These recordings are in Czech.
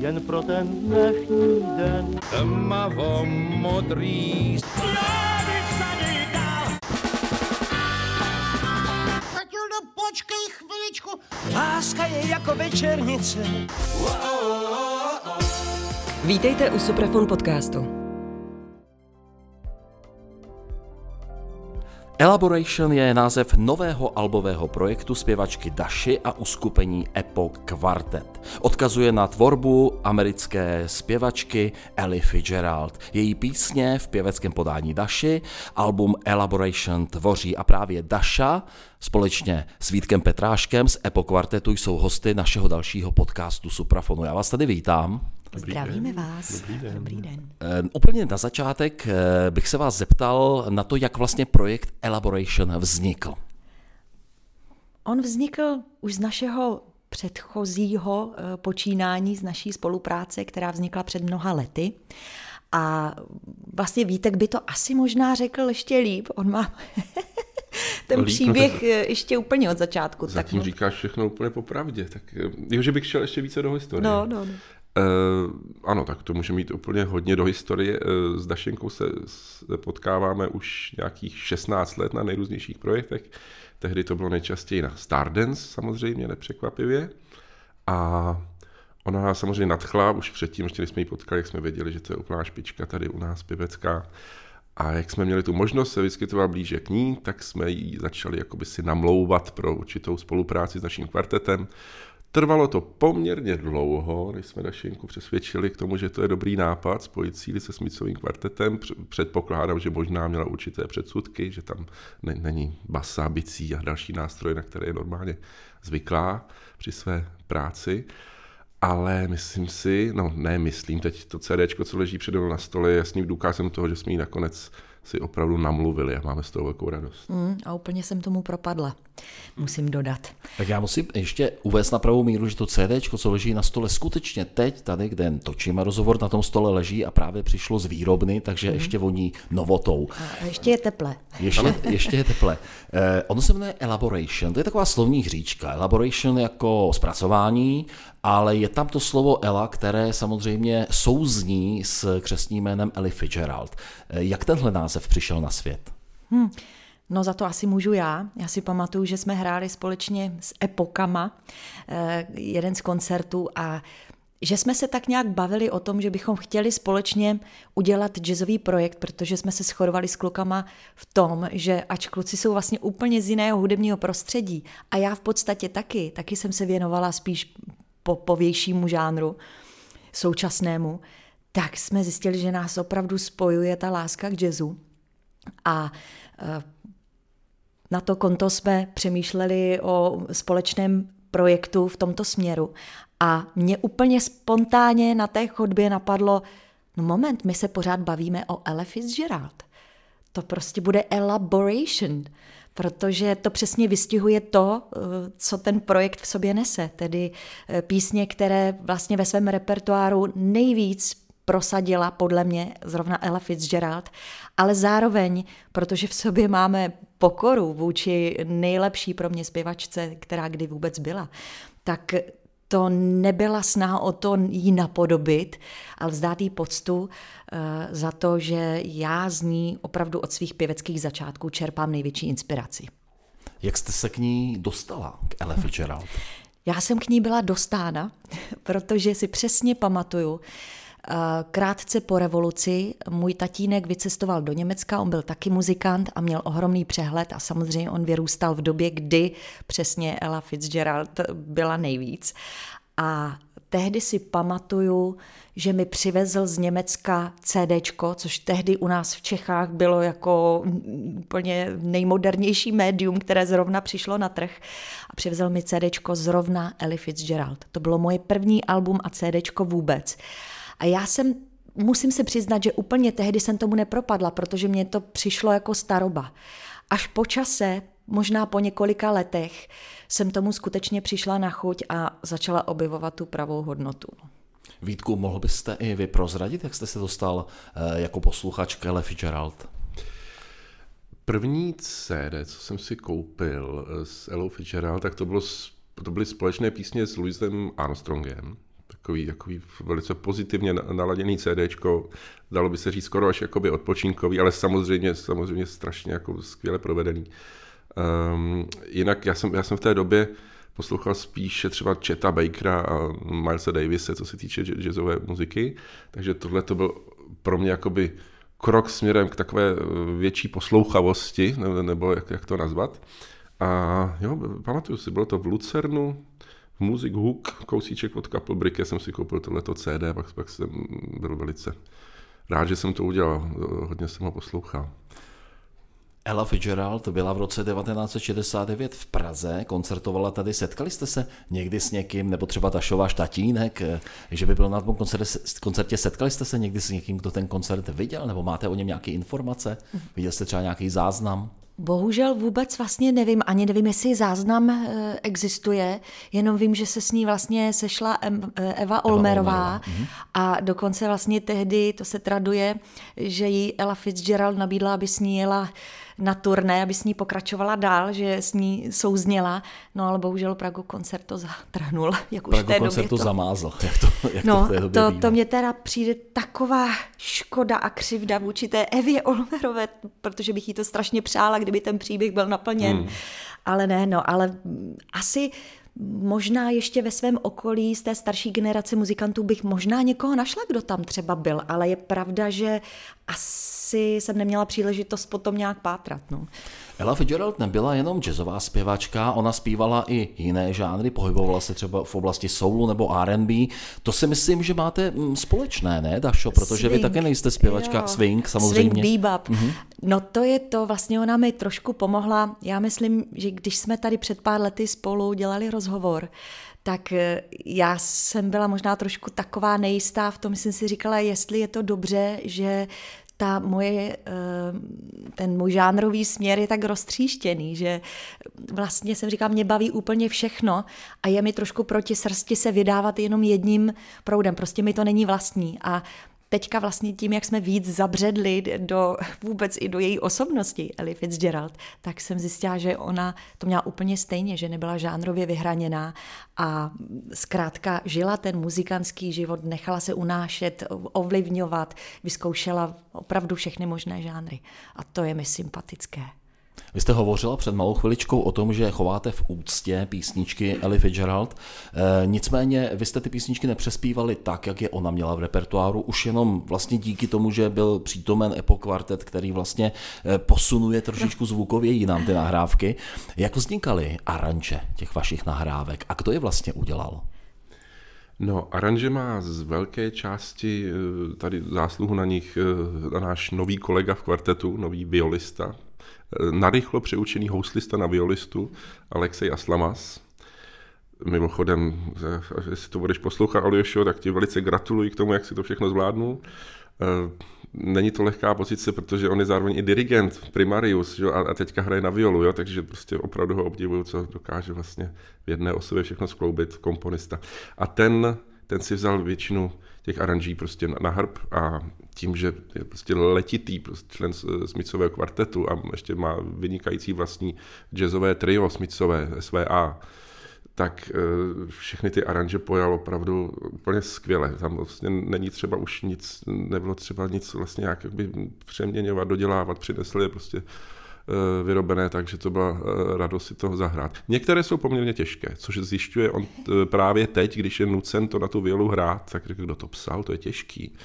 jen pro ten dnešní den. Tmavo modrý. Matildo, počkej chviličku. Láska je jako večernice. Vítejte u Suprafon podcastu. Elaboration je název nového albového projektu zpěvačky Daši a uskupení Epoch Quartet. Odkazuje na tvorbu americké zpěvačky Ellie Fitzgerald. Její písně v pěveckém podání Daši album Elaboration tvoří a právě Daša společně s Vítkem Petráškem z Epoch Quartetu jsou hosty našeho dalšího podcastu Suprafonu. Já vás tady vítám. Zdravíme vás. Dobrý den. Dobrý den. Uh, úplně na začátek uh, bych se vás zeptal na to, jak vlastně projekt Elaboration vznikl. On vznikl už z našeho předchozího uh, počínání, z naší spolupráce, která vznikla před mnoha lety. A vlastně Vítek by to asi možná řekl ještě líp. On má ten líp, příběh no tak ještě úplně od začátku. Zatím tak, říkáš všechno úplně popravdě. Tak, jo, že bych šel ještě více do historie. No, no, no. Uh, ano, tak to může mít úplně hodně do historie. Uh, s Dašenkou se, se potkáváme už nějakých 16 let na nejrůznějších projektech. Tehdy to bylo nejčastěji na Stardance, samozřejmě, nepřekvapivě. A ona nás samozřejmě nadchla už předtím, ještě když jsme ji potkali, jak jsme věděli, že to je úplná špička tady u nás pivecká. A jak jsme měli tu možnost se vyskytovat blíže k ní, tak jsme ji začali jakoby si namlouvat pro určitou spolupráci s naším kvartetem. Trvalo to poměrně dlouho, než jsme Dašinku přesvědčili k tomu, že to je dobrý nápad spojit síly se Smicovým kvartetem. Předpokládám, že možná měla určité předsudky, že tam ne, není basa, bicí a další nástroje, na které je normálně zvyklá při své práci. Ale myslím si, no ne myslím, teď to CD, co leží přede mnou na stole, je jasným důkazem toho, že jsme ji nakonec si opravdu namluvili a máme z toho velkou radost. Mm, a úplně jsem tomu propadla, musím dodat. Tak já musím ještě uvést na pravou míru, že to CD, co leží na stole skutečně teď, tady, kde točíme rozhovor, na tom stole leží a právě přišlo z výrobny, takže mm. ještě voní novotou. A ještě je teple. Ještě, ještě je teple. Eh, ono se jmenuje Elaboration, to je taková slovní hříčka. Elaboration jako zpracování, ale je tam to slovo Ela, které samozřejmě souzní s křesním jménem Ellie Fitzgerald. Eh, jak tenhle název přišel na svět? Hmm. No za to asi můžu já. Já si pamatuju, že jsme hráli společně s Epokama eh, jeden z koncertů a že jsme se tak nějak bavili o tom, že bychom chtěli společně udělat jazzový projekt, protože jsme se shodovali s klukama v tom, že ač kluci jsou vlastně úplně z jiného hudebního prostředí a já v podstatě taky, taky jsem se věnovala spíš povějšímu žánru, současnému, tak jsme zjistili, že nás opravdu spojuje ta láska k jazzu. A e, na to konto jsme přemýšleli o společném projektu v tomto směru. A mě úplně spontánně na té chodbě napadlo, no moment, my se pořád bavíme o Ella Fitzgerald. To prostě bude elaboration protože to přesně vystihuje to, eh, co ten projekt v sobě nese, tedy eh, písně, které vlastně ve svém repertoáru nejvíc prosadila podle mě zrovna Ella Fitzgerald, ale zároveň, protože v sobě máme pokoru vůči nejlepší pro mě zpěvačce, která kdy vůbec byla, tak to nebyla snaha o to jí napodobit, ale vzdát jí poctu uh, za to, že já z ní opravdu od svých pěveckých začátků čerpám největší inspiraci. Jak jste se k ní dostala, k Ella Fitzgerald? Já jsem k ní byla dostána, protože si přesně pamatuju, Eh, krátce po revoluci můj tatínek vycestoval do Německa, on byl taky muzikant a měl ohromný přehled a samozřejmě on vyrůstal v době, kdy přesně Ella Fitzgerald byla nejvíc. A tehdy si pamatuju, že mi přivezl z Německa CD, což tehdy u nás v Čechách bylo jako úplně nejmodernější médium, které zrovna přišlo na trh. A přivezl mi CD zrovna Ellie Fitzgerald. To bylo moje první album a CD vůbec. A já jsem, musím se přiznat, že úplně tehdy jsem tomu nepropadla, protože mě to přišlo jako staroba. Až po čase, možná po několika letech, jsem tomu skutečně přišla na chuť a začala objevovat tu pravou hodnotu. Vítku, mohl byste i vy prozradit, jak jste se dostal eh, jako posluchač Kelly Fitzgerald? První CD, co jsem si koupil s Ellou Fitzgerald, tak to, bylo, to byly společné písně s Louisem Armstrongem takový, takový velice pozitivně naladěný CDčko, dalo by se říct skoro až jakoby odpočinkový, ale samozřejmě, samozřejmě strašně jako skvěle provedený. Um, jinak já jsem, já jsem v té době poslouchal spíše třeba Cheta Bakera a Milesa Davise, co se týče jazzové muziky, takže tohle to byl pro mě jakoby krok směrem k takové eh, větší poslouchavosti, nebo, nebo jak, jak to nazvat. A jo, pamatuju si, bylo to v Lucernu, Music Hook, kousíček od Couple jsem si koupil tohleto CD, pak, pak jsem byl velice rád, že jsem to udělal, hodně jsem ho poslouchal. Ella Fitzgerald byla v roce 1969 v Praze, koncertovala tady. Setkali jste se někdy s někým, nebo třeba Tašová tatínek, že by byl na tom koncertě, setkali jste se někdy s někým, kdo ten koncert viděl, nebo máte o něm nějaké informace? Viděl jste třeba nějaký záznam? Bohužel vůbec vlastně nevím, ani nevím, jestli záznam eh, existuje, jenom vím, že se s ní vlastně sešla eh, Eva Olmerová mhm. a dokonce vlastně tehdy, to se traduje, že jí Ella Fitzgerald nabídla, aby s ní jela na turné, aby s ní pokračovala dál, že s ní souzněla, no ale bohužel Pragu koncert to zatrhnul, jak už Pragu v té koncert to zamázl, jak to, jak no, to v té době to, to mě teda přijde taková škoda a křivda vůči té Evě Olmerové, protože bych jí to strašně přála, kdyby ten příběh byl naplněn. Hmm. Ale ne, no, ale asi možná ještě ve svém okolí z té starší generace muzikantů bych možná někoho našla, kdo tam třeba byl, ale je pravda, že asi jsem neměla příležitost potom nějak pátrat. No. Ella Fitzgerald nebyla jenom jazzová zpěvačka, ona zpívala i jiné žánry, pohybovala se třeba v oblasti soulu nebo R&B. To si myslím, že máte mm, společné, ne, Dašo? Protože swing, vy také nejste zpěvačka jo. swing, samozřejmě. Swing, bebop. Mm-hmm. No to je to, vlastně ona mi trošku pomohla. Já myslím, že když jsme tady před pár lety spolu dělali rozhovor, tak eh, já jsem byla možná trošku taková nejistá v tom, jsem si říkala, jestli je to dobře, že ta moje, eh, ten můj žánrový směr je tak roztříštěný, že vlastně jsem říkala, mě baví úplně všechno a je mi trošku proti srsti se vydávat jenom jedním proudem. Prostě mi to není vlastní a teďka vlastně tím, jak jsme víc zabředli do vůbec i do její osobnosti, Ellie Fitzgerald, tak jsem zjistila, že ona to měla úplně stejně, že nebyla žánrově vyhraněná a zkrátka žila ten muzikantský život, nechala se unášet, ovlivňovat, vyzkoušela opravdu všechny možné žánry. A to je mi sympatické. Vy jste hovořila před malou chviličkou o tom, že chováte v úctě písničky Ellie Fitzgerald. E, nicméně vy jste ty písničky nepřespívali tak, jak je ona měla v repertoáru, už jenom vlastně díky tomu, že byl přítomen Epo Quartet, který vlastně eh, posunuje trošičku zvukově jinam ty nahrávky. Jak vznikaly aranže těch vašich nahrávek a kdo je vlastně udělal? No, aranže má z velké části eh, tady zásluhu na nich na náš nový kolega v kvartetu, nový violista, narychlo přeučený houslista na violistu Alexej Aslamas. Mimochodem, jestli to budeš poslouchat, Aljošo, tak ti velice gratuluji k tomu, jak si to všechno zvládnu. Eh, není to lehká pozice, protože on je zároveň i dirigent, primarius, že? a teďka hraje na violu, jo? takže prostě opravdu ho obdivuju, co dokáže vlastně v jedné osobě všechno skloubit, komponista. A ten, ten si vzal většinu těch aranží prostě na, na harp a tím, že je prostě letitý prostě člen Smithsového kvartetu a ještě má vynikající vlastní jazzové trio Smithsové SVA, tak e, všechny ty aranže pojal opravdu úplně skvěle. Tam vlastně není třeba už nic, nebylo třeba nic vlastně nějak by přeměňovat, dodělávat, přinesli je prostě e, vyrobené, takže to byla e, radost si toho zahrát. Některé jsou poměrně těžké, což zjišťuje on právě teď, když je nucen to na tu violu hrát, tak řekl, kdo to psal, to je těžký.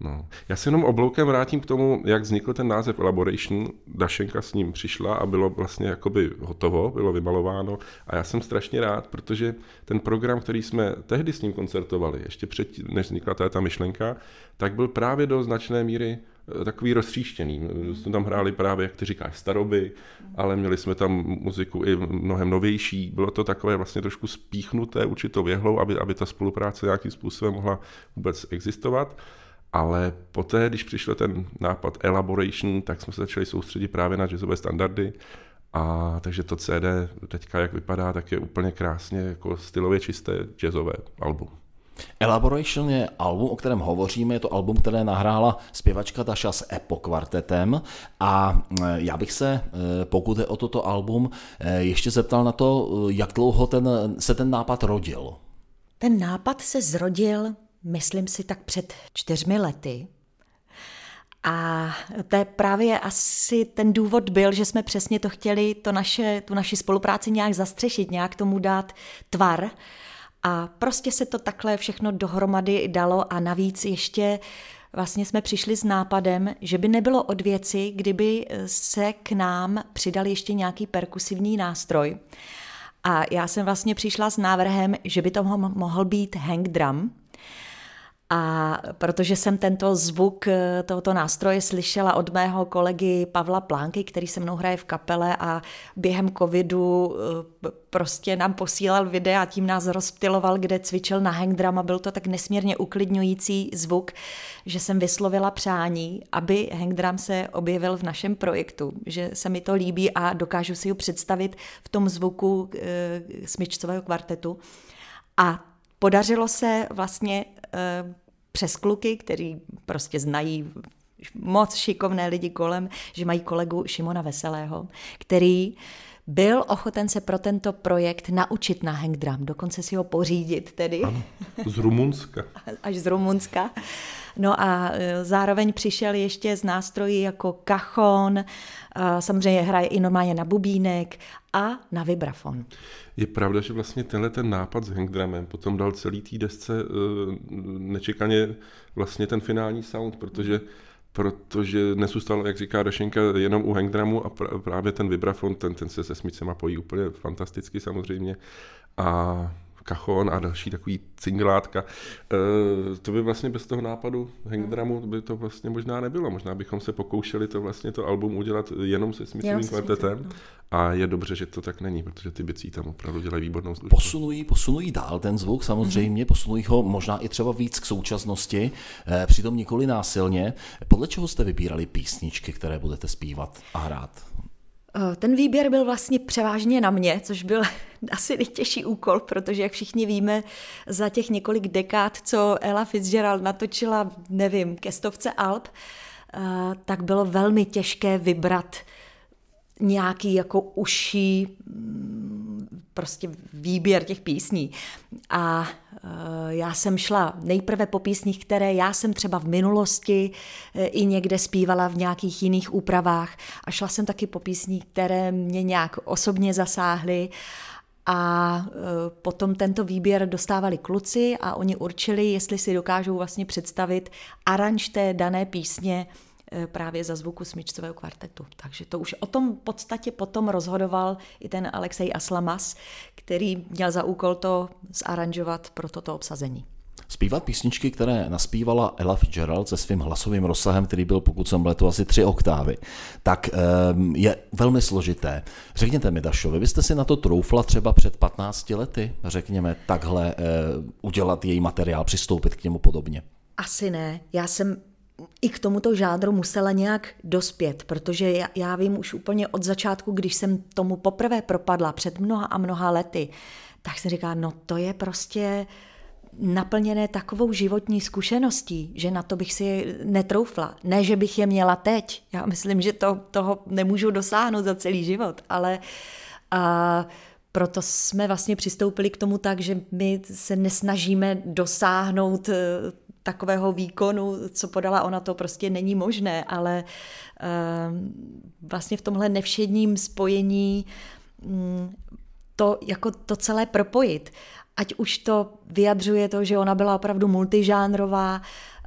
No. Já se jenom obloukem vrátím k tomu, jak vznikl ten název Elaboration. Dašenka s ním přišla a bylo vlastně jakoby hotovo, bylo vymalováno a já jsem strašně rád, protože ten program, který jsme tehdy s ním koncertovali, ještě před, než vznikla ta myšlenka, tak byl právě do značné míry eh, takový roztříštěný. Jsme tam hráli právě, jak ty říkáš, staroby, ale měli jsme tam muziku i mnohem novější. Bylo to takové vlastně trošku spíchnuté určitou věhlou, aby, aby ta spolupráce nějakým způsobem mohla vůbec existovat. Ale poté, když přišel ten nápad Elaboration, tak jsme se začali soustředit právě na jazzové standardy. A takže to CD teďka, jak vypadá, tak je úplně krásně jako stylově čisté jazzové album. Elaboration je album, o kterém hovoříme, je to album, které nahrála zpěvačka Daša s Epo kvartetem a e, já bych se, e, pokud je o toto album, e, ještě zeptal na to, jak dlouho ten, se ten nápad rodil. Ten nápad se zrodil, myslím si, tak před čtyřmi lety. A to je právě asi ten důvod byl, že jsme přesně to chtěli, to naše, tu naši spolupráci nějak zastřešit, nějak tomu dát tvar. A prostě se to takhle všechno dohromady dalo a navíc ještě vlastně jsme přišli s nápadem, že by nebylo od věci, kdyby se k nám přidal ještě nějaký perkusivní nástroj. A já jsem vlastně přišla s návrhem, že by to mohl být hang drum, a protože jsem tento zvuk eh, tohoto nástroje slyšela od mého kolegy Pavla Plánky, který se mnou hraje v kapele a během covidu eh, prostě nám posílal videa a tím nás rozptiloval, kde cvičil na hangdrum a byl to tak nesmírně uklidňující zvuk, že jsem vyslovila přání, aby hangdrum se objevil v našem projektu, že se mi to líbí a dokážu si ho představit v tom zvuku e, smyčcového kvartetu. A podařilo se vlastně přes kluky, který prostě znají moc šikovné lidi kolem, že mají kolegu Šimona Veselého, který byl ochoten se pro tento projekt naučit na hangdrum, dokonce si ho pořídit tedy. Ano, z Rumunska. Až z Rumunska. No a e, zároveň přišel ještě z nástrojí jako kachon, samozřejmě hraje i normálně na bubínek a na vibrafon. Je pravda, že vlastně tenhle ten nápad s hangdrumem potom dal celý tý desce e, nečekaně vlastně ten finální sound, protože protože nesustalo, jak říká Dašenka, jenom u hangdramu a právě ten vibrafon, ten, ten se se smicema pojí úplně fantasticky samozřejmě. A kachon a další takový cinglátka. E, to by vlastně bez toho nápadu hangdramu by to vlastně možná nebylo. Možná bychom se pokoušeli to vlastně to album udělat jenom se smyslivým kvartetem. No. A je dobře, že to tak není, protože ty bicí tam opravdu dělají výbornou službu. Posunují, posunují dál ten zvuk samozřejmě, mm-hmm. posunují ho možná i třeba víc k současnosti, eh, přitom nikoli násilně. Podle čeho jste vybírali písničky, které budete zpívat a hrát? Eh, ten výběr byl vlastně převážně na mě, což byl asi nejtěžší úkol, protože jak všichni víme, za těch několik dekád, co Ella Fitzgerald natočila, nevím, ke stovce Alp, eh, tak bylo velmi těžké vybrat nějaký jako uší mm, prostě výběr těch písní. A eh, já jsem šla nejprve po písních, které já jsem třeba v minulosti eh, i někde zpívala v nějakých jiných úpravách a šla jsem taky po písních, které mě nějak osobně zasáhly a eh, potom tento výběr dostávali kluci a oni určili, jestli si dokážou vlastně představit aranž té dané písně právě za zvuku smyčcového kvartetu. Takže to už o tom podstatě potom rozhodoval i ten Alexej Aslamas, který měl za úkol to zaranžovat pro toto obsazení. Zpívat písničky, které naspívala Ella Fitzgerald se svým hlasovým rozsahem, který byl, pokud jsem letu, asi tři oktávy, tak ehm, je velmi složité. Řekněte mi, Dašo, vy byste si na to troufla třeba před 15 lety, řekněme, takhle eh, udělat její materiál, přistoupit k němu podobně? Asi ne. Já jsem i k tomuto žádru musela nějak dospět, protože já, já vím už úplně od začátku, když jsem tomu poprvé propadla před mnoha a mnoha lety, tak jsem říkala, no to je prostě naplněné takovou životní zkušeností, že na to bych si netroufla. Ne, že bych je měla teď. Já myslím, že to, toho nemůžu dosáhnout za celý život, ale a, proto jsme vlastně přistoupili k tomu tak, že my se nesnažíme dosáhnout takového výkonu, co podala ona, to prostě není možné, ale uh, vlastně v tomhle nevšedním spojení um, to jako to celé propojit. Ať už to vyjadřuje to, že ona byla opravdu multižánrová,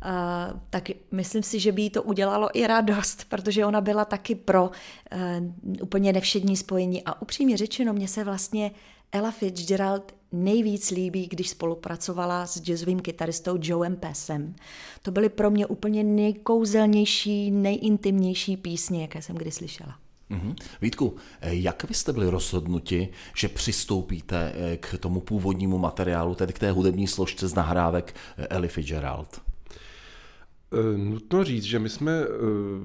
Uh, tak myslím si, že by jí to udělalo i radost, protože ona byla taky pro uh, úplně nevšední spojení. A upřímně řečeno, mě se vlastně Ella Fitzgerald nejvíc líbí, když spolupracovala s jazzovým kytaristou Joem Pessem. To byly pro mě úplně nejkouzelnější, nejintimnější písně, jaké jsem kdy slyšela. Mm-hmm. Vítku, jak vy jste byli rozhodnuti, že přistoupíte eh, k tomu původnímu materiálu, tedy k té hudební složce z nahrávek eh, Ellie Fitzgerald? Eh, nutno říct, že my jsme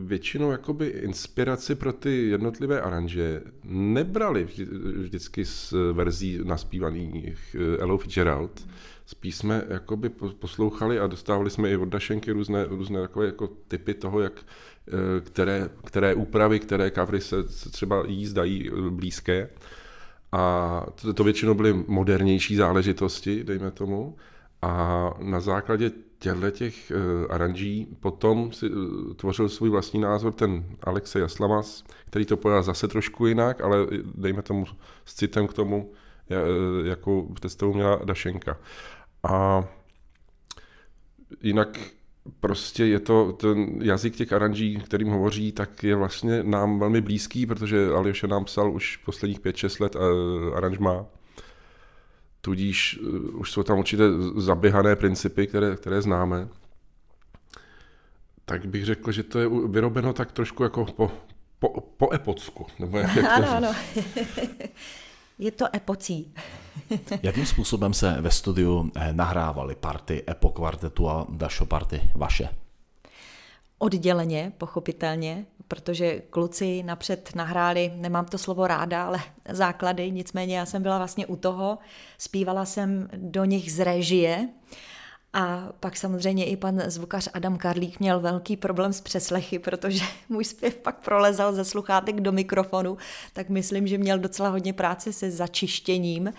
většinou jakoby inspiraci pro ty jednotlivé aranže nebrali vždycky z verzí naspívaných Ella Fitzgerald. Spíš jsme jakoby poslouchali a dostávali jsme i od Dašenky různé, různé takové jako typy toho, jak, které, které úpravy, které kavry se třeba jí zdají blízké. A to, to většinou byly modernější záležitosti, dejme tomu. A na základě těchto těch uh, aranží potom si uh, tvořil svůj vlastní názor ten Alexej Jaslamas, který to pojal zase trošku jinak, ale dejme tomu s citem k tomu, jakou představu měla Dašenka. A jinak prostě je to ten jazyk těch aranží, kterým hovoří, tak je vlastně nám velmi blízký, protože Aljoša nám psal už posledních 5-6 let aranžma. Tudíž uh, už jsou tam určité zaběhané principy, které, které známe. Tak bych řekl, že to je vyrobeno tak trošku jako po, po, po epocku. Nebo jak, jak ano, ano. je to epocí. Jakým způsobem se ve studiu eh, nahrávaly party Epo kvartetu a Dašo party vaše? Odděleně, pochopitelně, protože kluci napřed nahráli, nemám to slovo ráda, ale základy, nicméně já jsem byla vlastně u toho, zpívala jsem do nich z režie, a pak samozřejmě i pan zvukař Adam Karlík měl velký problém s přeslechy, protože můj zpěv pak prolezal ze sluchátek do mikrofonu, tak myslím, že měl docela hodně práce se začištěním.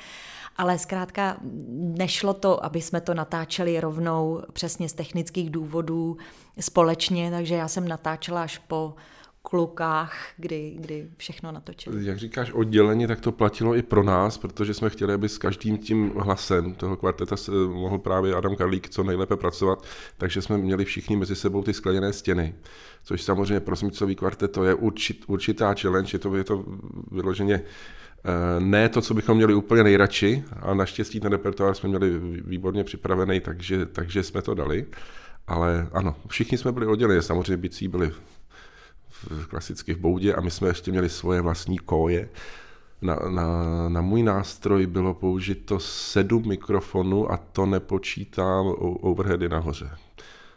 Ale zkrátka nešlo to, aby jsme to natáčeli rovnou přesně z technických důvodů společně, takže já jsem natáčela až po klukách, kdy, kdy všechno natočili. Jak říkáš odděleně, tak to platilo i pro nás, protože jsme chtěli, aby s každým tím hlasem toho kvarteta se mohl právě Adam Karlík co nejlépe pracovat, takže jsme měli všichni mezi sebou ty skleněné stěny, což samozřejmě pro smycový kvartet to je určit, určitá challenge, je to, je to vyloženě eh, ne to, co bychom měli úplně nejradši, a naštěstí ten repertoár jsme měli výborně připravený, takže, takže jsme to dali. Ale ano, všichni jsme byli odděleni, samozřejmě bicí byli klasicky v boudě a my jsme ještě měli svoje vlastní koje. Na, na, na můj nástroj bylo použito sedm mikrofonů a to nepočítám overheady nahoře.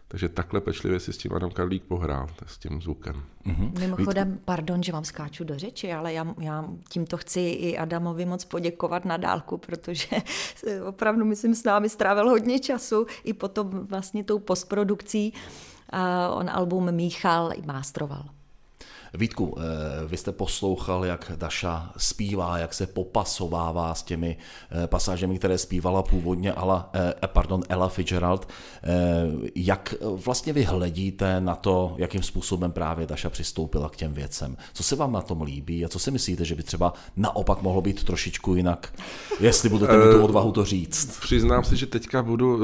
Takže takhle pečlivě si s tím Adam Karlík pohrál, s tím zvukem. Mm-hmm. Mimochodem, pardon, že vám skáču do řeči, ale já, já tímto chci i Adamovi moc poděkovat na dálku, protože opravdu, myslím, s námi strávil hodně času i potom vlastně tou postprodukcí. A on album míchal i mástroval. Vítku, eh, vy jste poslouchal, jak Daša zpívá, jak se popasovává s těmi eh, pasážemi, které zpívala původně Ella, eh, pardon, Ella Fitzgerald. Jak vlastně vy hledíte na to, jakým způsobem právě Daša přistoupila k těm věcem? Co se vám na tom líbí a co si myslíte, že by třeba naopak mohlo být trošičku jinak, jestli budete mít tu odvahu to říct? Přiznám se, že teďka budu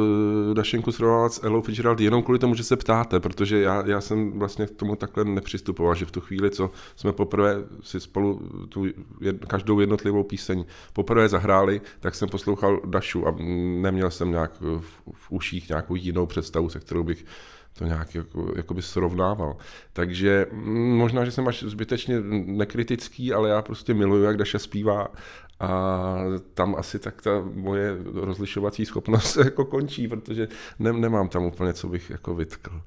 Dašenku srovnávat s Ellou Fitzgerald jenom kvůli tomu, že se ptáte, protože já, já jsem vlastně k tomu takhle nepřistupoval, že v tu chvíli chvíli, co jsme poprvé si spolu tu jed, každou jednotlivou píseň poprvé zahráli, tak jsem poslouchal Dašu a neměl jsem nějak v, v uších nějakou jinou představu, se kterou bych to nějak jako, jako by srovnával. Takže možná, že jsem až zbytečně nekritický, ale já prostě miluju, jak Daša zpívá a tam asi tak ta moje rozlišovací schopnost jako končí, protože ne, nemám tam úplně, co bych jako vytkl.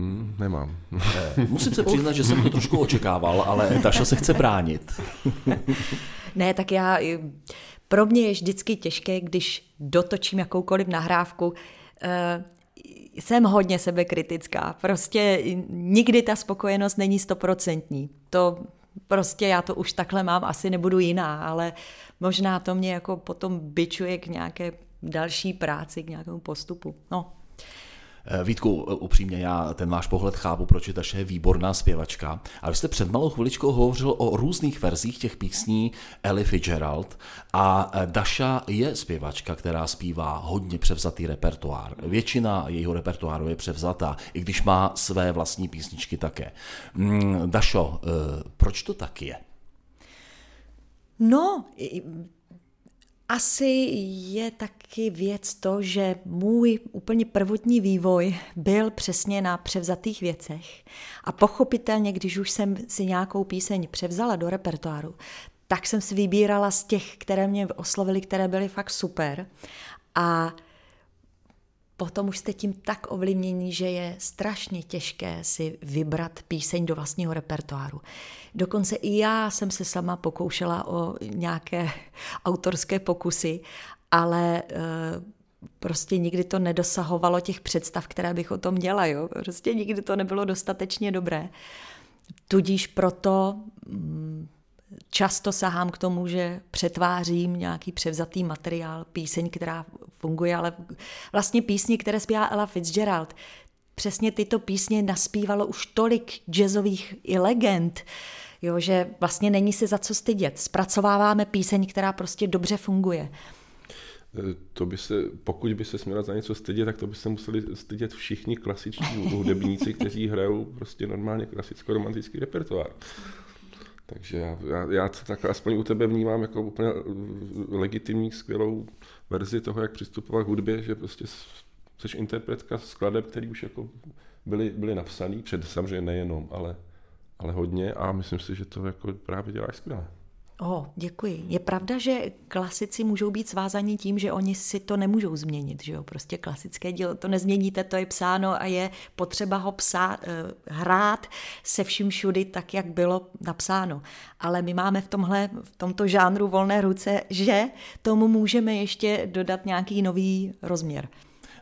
Hmm, nemám. Eh, musím se přiznat, že jsem to trošku očekával, ale Taša se chce bránit. ne, tak já, pro mě je vždycky těžké, když dotočím jakoukoliv nahrávku, eh, jsem hodně sebekritická. Prostě nikdy ta spokojenost není stoprocentní. To prostě já to už takhle mám, asi nebudu jiná, ale možná to mě jako potom byčuje k nějaké další práci, k nějakému postupu. No, Eh, Vítku, eh, upřímně, já ten váš pohled chápu, proč je Taše výborná zpěvačka. A vy jste před malou chviličkou hovořil o různých verzích těch písní Ellie Fitzgerald a eh, Daša je zpěvačka, která zpívá hodně převzatý repertoár. Většina jejího repertoáru je převzatá, i když má své vlastní písničky také. Mm, Dašo, proč to tak je? No, asi je taky věc to, že můj úplně prvotní vývoj byl přesně na převzatých věcech. A pochopitelně, když už jsem si nějakou píseň převzala do repertoáru, tak jsem si vybírala z těch, které mě oslovily, které byly fakt super. A potom už jste tím tak ovlivnění, že je strašně těžké si vybrat píseň do vlastního repertoáru. Dokonce i já jsem se sama pokoušela o nějaké autorské pokusy, ale eh, prostě nikdy to nedosahovalo těch představ, které bych o tom měla. Jo? Prostě nikdy to nebylo dostatečně dobré. Tudíž proto mm, často sahám k tomu, že přetvářím nějaký převzatý materiál, píseň, která funguje, ale vlastně písni, které zpívá Ella Fitzgerald, přesně tyto písně naspívalo už tolik jazzových i legend, jo, že vlastně není se za co stydět. Zpracováváme píseň, která prostě dobře funguje. Eh, to by se, pokud by se směla za něco stydět, tak to by se museli stydět všichni klasiční hudebníci, kteří hrajou prostě normálně klasicko-romantický repertoár. Takže já, já, já to tak aspoň u tebe vnímám jako úplně legitimní, skvělou verzi toho, jak přistupovat k hudbě, že prostě jsi interpretka skladeb, který už jako byly, byly napsaný, před samozřejmě nejenom, ale, ale hodně a myslím si, že to jako právě děláš skvěle. O, děkuji. Je pravda, že klasici můžou být svázaní tím, že oni si to nemůžou změnit, že jo? Prostě klasické dílo to nezměníte, to je psáno a je potřeba ho psát, eh, hrát se vším všudy tak, jak bylo napsáno. Ale my máme v tomhle, v tomto žánru volné ruce, že tomu můžeme ještě dodat nějaký nový rozměr.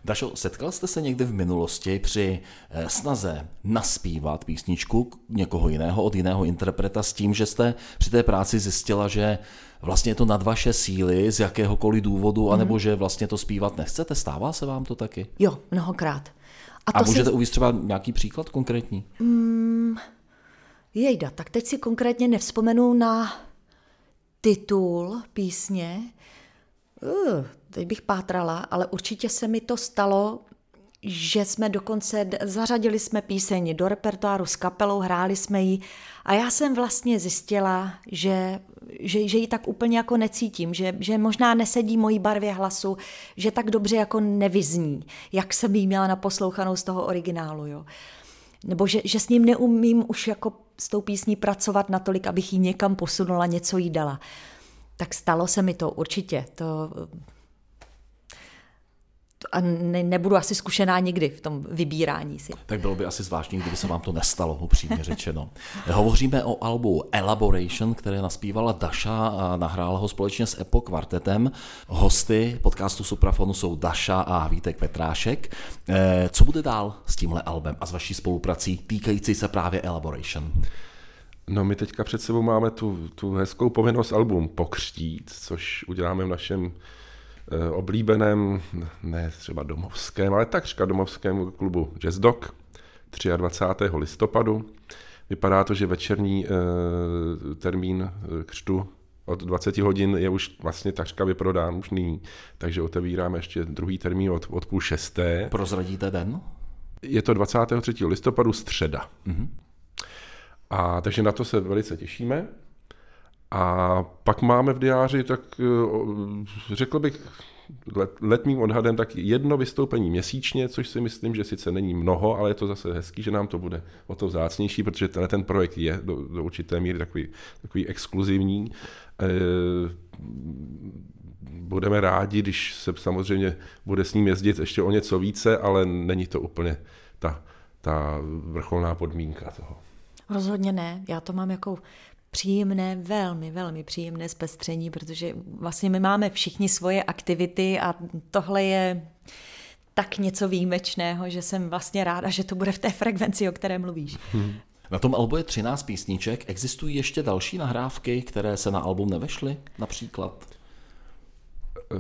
Dašo, setkal jste se někdy v minulosti při eh, snaze naspívat písničku někoho jiného od jiného interpreta s tím, že jste při té práci zjistila, že vlastně je to nad vaše síly z jakéhokoliv důvodu, mm. anebo že vlastně to zpívat nechcete? Stává se vám to taky? Jo, mnohokrát. A, to A můžete si... uvést třeba nějaký příklad konkrétní? Mm, jejda, tak teď si konkrétně nevzpomenu na titul písně. Uh, teď bych pátrala, ale určitě se mi to stalo, že jsme dokonce, zařadili jsme píseň do repertoáru s kapelou, hráli jsme ji a já jsem vlastně zjistila, že, že, že ji tak úplně jako necítím, že, že možná nesedí mojí barvě hlasu, že tak dobře jako nevyzní, jak jsem ji měla naposlouchanou z toho originálu. Jo. Nebo že, že s ním neumím už jako s tou písní pracovat natolik, abych ji někam posunula, něco jí dala. Tak stalo se mi to určitě. To a ne, nebudu asi zkušená nikdy v tom vybírání si. Tak bylo by asi zvláštní, kdyby se vám to nestalo, upřímně řečeno. Hovoříme o albu Elaboration, které naspívala Daša a nahrála ho společně s Epo kvartetem. Hosty podcastu Suprafonu jsou Daša a Vítek Petrášek. Eh, co bude dál s tímhle albem a s vaší spoluprací týkající se právě Elaboration? No my teďka před sebou máme tu, tu hezkou povinnost album pokřtít, což uděláme v našem Eh, oblíbeném, ne třeba domovském, ale takřka domovském klubu Jazz Dog 23. listopadu. Vypadá to, že večerní e, termín eh, křtu od 20 hodin je už vlastně takřka vyprodán už nyní, takže otevíráme ještě druhý termín od, od půl šesté. Prozradíte den? Je to 23. listopadu středa. Mm-hmm. A takže na to se velice těšíme. A pak máme v diáři, tak eh, řekl bych, letním odhadem tak jedno vystoupení měsíčně, což si myslím, že sice není mnoho, ale je to zase hezký, že nám to bude o to vzácnější, protože tenhle ten projekt je do, do určité míry takový, takový exkluzivní. E, budeme rádi, když se samozřejmě bude s ním jezdit ještě o něco více, ale není to úplně ta, ta vrcholná podmínka toho. Rozhodně ne. Já to mám jako příjemné, velmi, velmi příjemné zpestření, protože vlastně my máme všichni svoje aktivity a tohle je tak něco výjimečného, že jsem vlastně ráda, že to bude v té frekvenci, o které mluvíš. Hmm. Na tom albu je 13 písniček. Existují ještě další nahrávky, které se na album nevešly, například? Eh,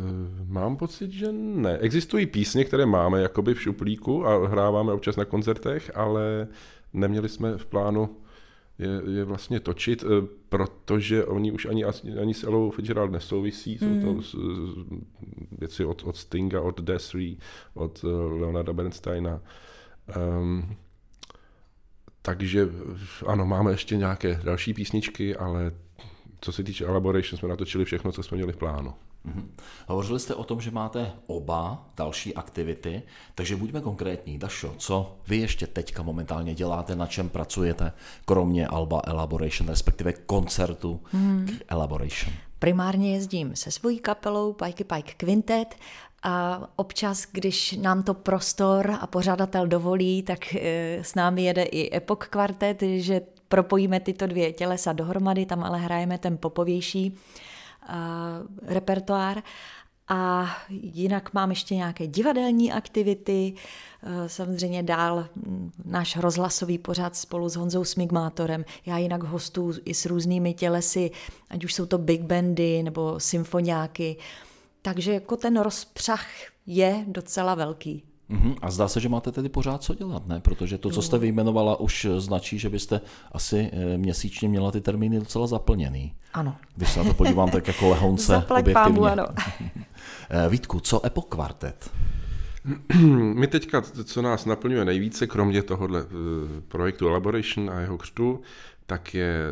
mám pocit, že ne. Existují písně, které máme jakoby v šuplíku a hráváme občas na koncertech, ale neměli jsme v plánu je, je vlastně točit, eh, protože oni už ani, ani s Elou Fitzgerald nesouvisí, mm. jsou to mm. věci od, od Stinga, od Desri, od eh, Leonarda Bernsteina. Um, takže ano, máme ještě nějaké další písničky, ale co se týče Elaboration, jsme natočili všechno, co jsme měli v plánu. Mm-hmm. Hovořili jste o tom, že máte oba další aktivity, takže buďme konkrétní. Dašo, co vy ještě teďka momentálně děláte, na čem pracujete, kromě Alba Elaboration, respektive koncertu mm. k Elaboration? Primárně jezdím se svojí kapelou Pike Pike Quintet a občas, když nám to prostor a pořadatel dovolí, tak eh, s námi jede i Epoch Quartet, že propojíme tyto dvě tělesa dohromady, tam ale hrajeme ten popovější repertoár. A jinak mám ještě nějaké divadelní aktivity, eh, samozřejmě dál náš rozhlasový pořád spolu s Honzou Smigmátorem. Já jinak hostu i s různými tělesy, ať už jsou to big bandy nebo symfoniáky. Takže jako ten rozpřah je docela velký. Uhum. A zdá se, že máte tedy pořád co dělat, ne? Protože to, co jste vyjmenovala, už značí, že byste asi eh, měsíčně měla ty termíny docela zaplněný. Ano. Když se na to podívám tak jako lehonce Zaplať objektivně. pámu, ano. Eh, Vítku, co Epo Quartet? My teďka, co nás naplňuje nejvíce, kromě tohohle eh, projektu Elaboration a jeho křtu, tak je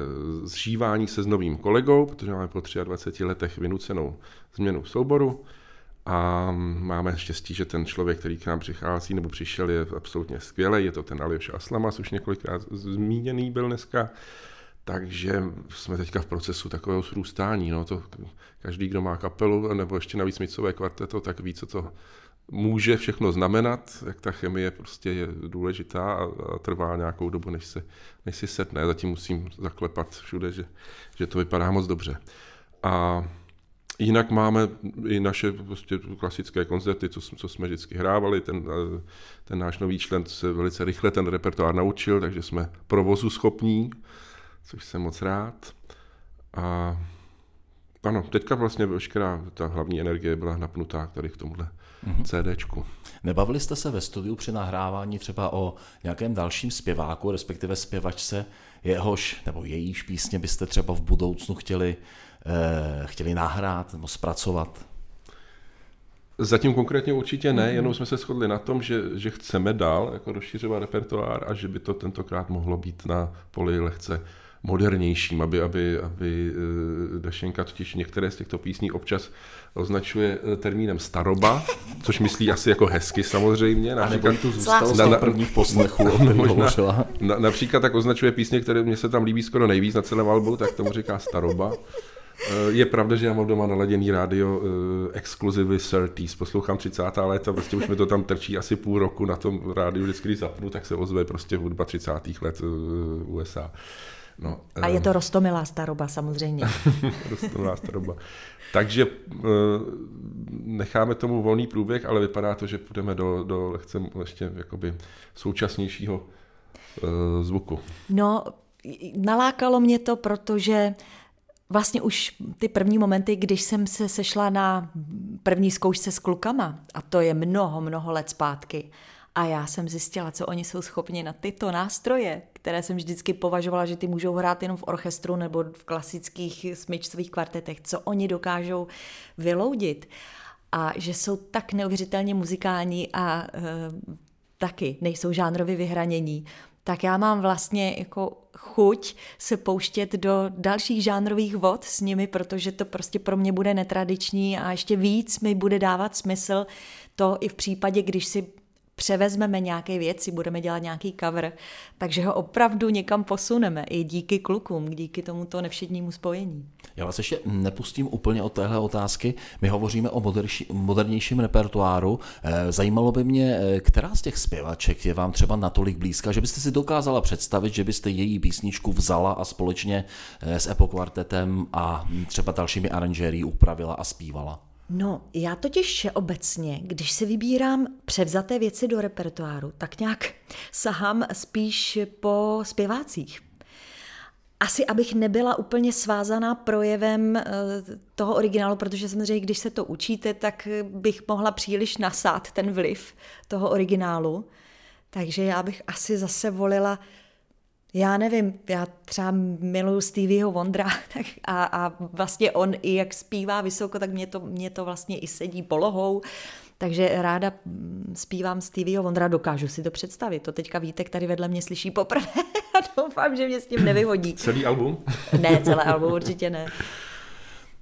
zžívání se s novým kolegou, protože máme po 23 letech vynucenou změnu souboru a máme štěstí, že ten člověk, který k nám přichází nebo přišel, je absolutně skvělý. Je to ten Aljoš Aslamas, už několikrát zmíněný byl dneska. Takže jsme teďka v procesu takového srůstání. No, to každý, kdo má kapelu nebo ještě navíc micové kvarteto, tak ví, co to může všechno znamenat, jak ta chemie prostě je důležitá a, trvá nějakou dobu, než, se, než si setne. Zatím musím zaklepat všude, že, že to vypadá moc dobře. A Jinak máme i naše prostě klasické koncerty, co, co jsme vždycky hrávali. Ten, ten náš nový člen se velice rychle ten repertoár naučil, takže jsme provozu schopní, což jsem moc rád. A ano, teďka vlastně veškerá ta hlavní energie byla napnutá tady k tomuhle mm-hmm. CDčku. Nebavili jste se ve studiu při nahrávání třeba o nějakém dalším zpěváku, respektive zpěvačce, jehož nebo jejíž písně byste třeba v budoucnu chtěli, eh, chtěli nahrát nebo zpracovat? Zatím konkrétně určitě ne, jenom jsme se shodli na tom, že, že chceme dál jako rozšiřovat repertoár a že by to tentokrát mohlo být na poli lehce modernějším, aby, aby, aby eh, Dašenka totiž některé z těchto písní občas označuje eh, termínem staroba, což myslí asi jako hezky samozřejmě. Například, a nebo tu zůstalo z toho prvních poslechů, možná, na, například tak označuje písně, které mě se tam líbí skoro nejvíc na celém albu, tak tomu říká staroba. Eh, je pravda, že já mám doma naladěný rádio uh, exkluzivy 30 poslouchám 30. léta, prostě už mi to tam trčí asi půl roku na tom rádiu, vždycky když zapnu, tak se ozve prostě hudba 30. let uh, USA. No, a je to rostomilá staroba samozřejmě. rostomilá staroba. Takže necháme tomu volný průběh, ale vypadá to, že půjdeme do, do lehce ještě jakoby současnějšího zvuku. No, nalákalo mě to, protože vlastně už ty první momenty, když jsem se sešla na první zkoušce s klukama, a to je mnoho, mnoho let zpátky, a já jsem zjistila, co oni jsou schopni na tyto nástroje, které jsem vždycky považovala, že ty můžou hrát jenom v orchestru nebo v klasických smyčcových kvartetech, co oni dokážou vyloudit. A že jsou tak neuvěřitelně muzikální a e, taky nejsou žánrově vyhranění, tak já mám vlastně jako chuť se pouštět do dalších žánrových vod s nimi, protože to prostě pro mě bude netradiční a ještě víc mi bude dávat smysl to i v případě, když si převezmeme nějaké věci, budeme dělat nějaký cover, takže ho opravdu někam posuneme i díky klukům, díky tomuto nevšednímu spojení. Já vás ještě nepustím úplně od téhle otázky. My hovoříme o modernějším repertoáru. Eh, zajímalo by mě, eh, která z těch zpěvaček je vám třeba natolik blízká, že byste si dokázala představit, že byste její písničku vzala a společně eh, s Epo Quartetem a třeba dalšími aranžéry upravila a zpívala? No, já totiž obecně, když si vybírám převzaté věci do repertoáru, tak nějak sahám spíš po zpěvácích. Asi abych nebyla úplně svázaná projevem eh, toho originálu, protože samozřejmě, když se to učíte, tak bych mohla příliš nasát ten vliv toho originálu. Takže já bych asi zase volila já nevím, já třeba miluju Stevieho Vondra tak a, a vlastně on i jak zpívá vysoko, tak mě to, mě to vlastně i sedí polohou. Takže ráda mm, zpívám Stevieho Vondra, dokážu si to představit. To teďka Vítek tady vedle mě slyší poprvé a doufám, že mě s tím nevyhodí. Celý album? Ne, celé album určitě ne.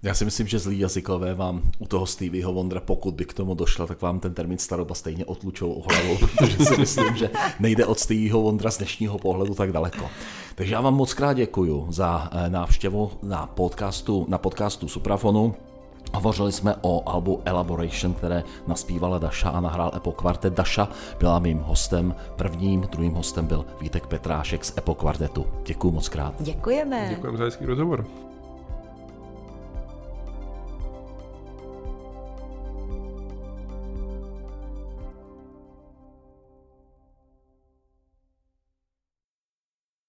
Já si myslím, že zlí jazykové vám u toho Stevieho Vondra, pokud by k tomu došla, tak vám ten termín staroba stejně otlučou o hlavu, protože si myslím, že nejde od Stevieho Vondra z dnešního pohledu tak daleko. Takže já vám moc krát děkuji za eh, návštěvu na podcastu, na podcastu Suprafonu. Hovořili jsme o albu Elaboration, které naspívala Daša a nahrál Epo Quartet. Daša byla mým hostem prvním, druhým hostem byl Vítek Petrášek z Epo Quartetu. Děkuji moc krát. Děkujeme. Děkujeme za hezký rozhovor.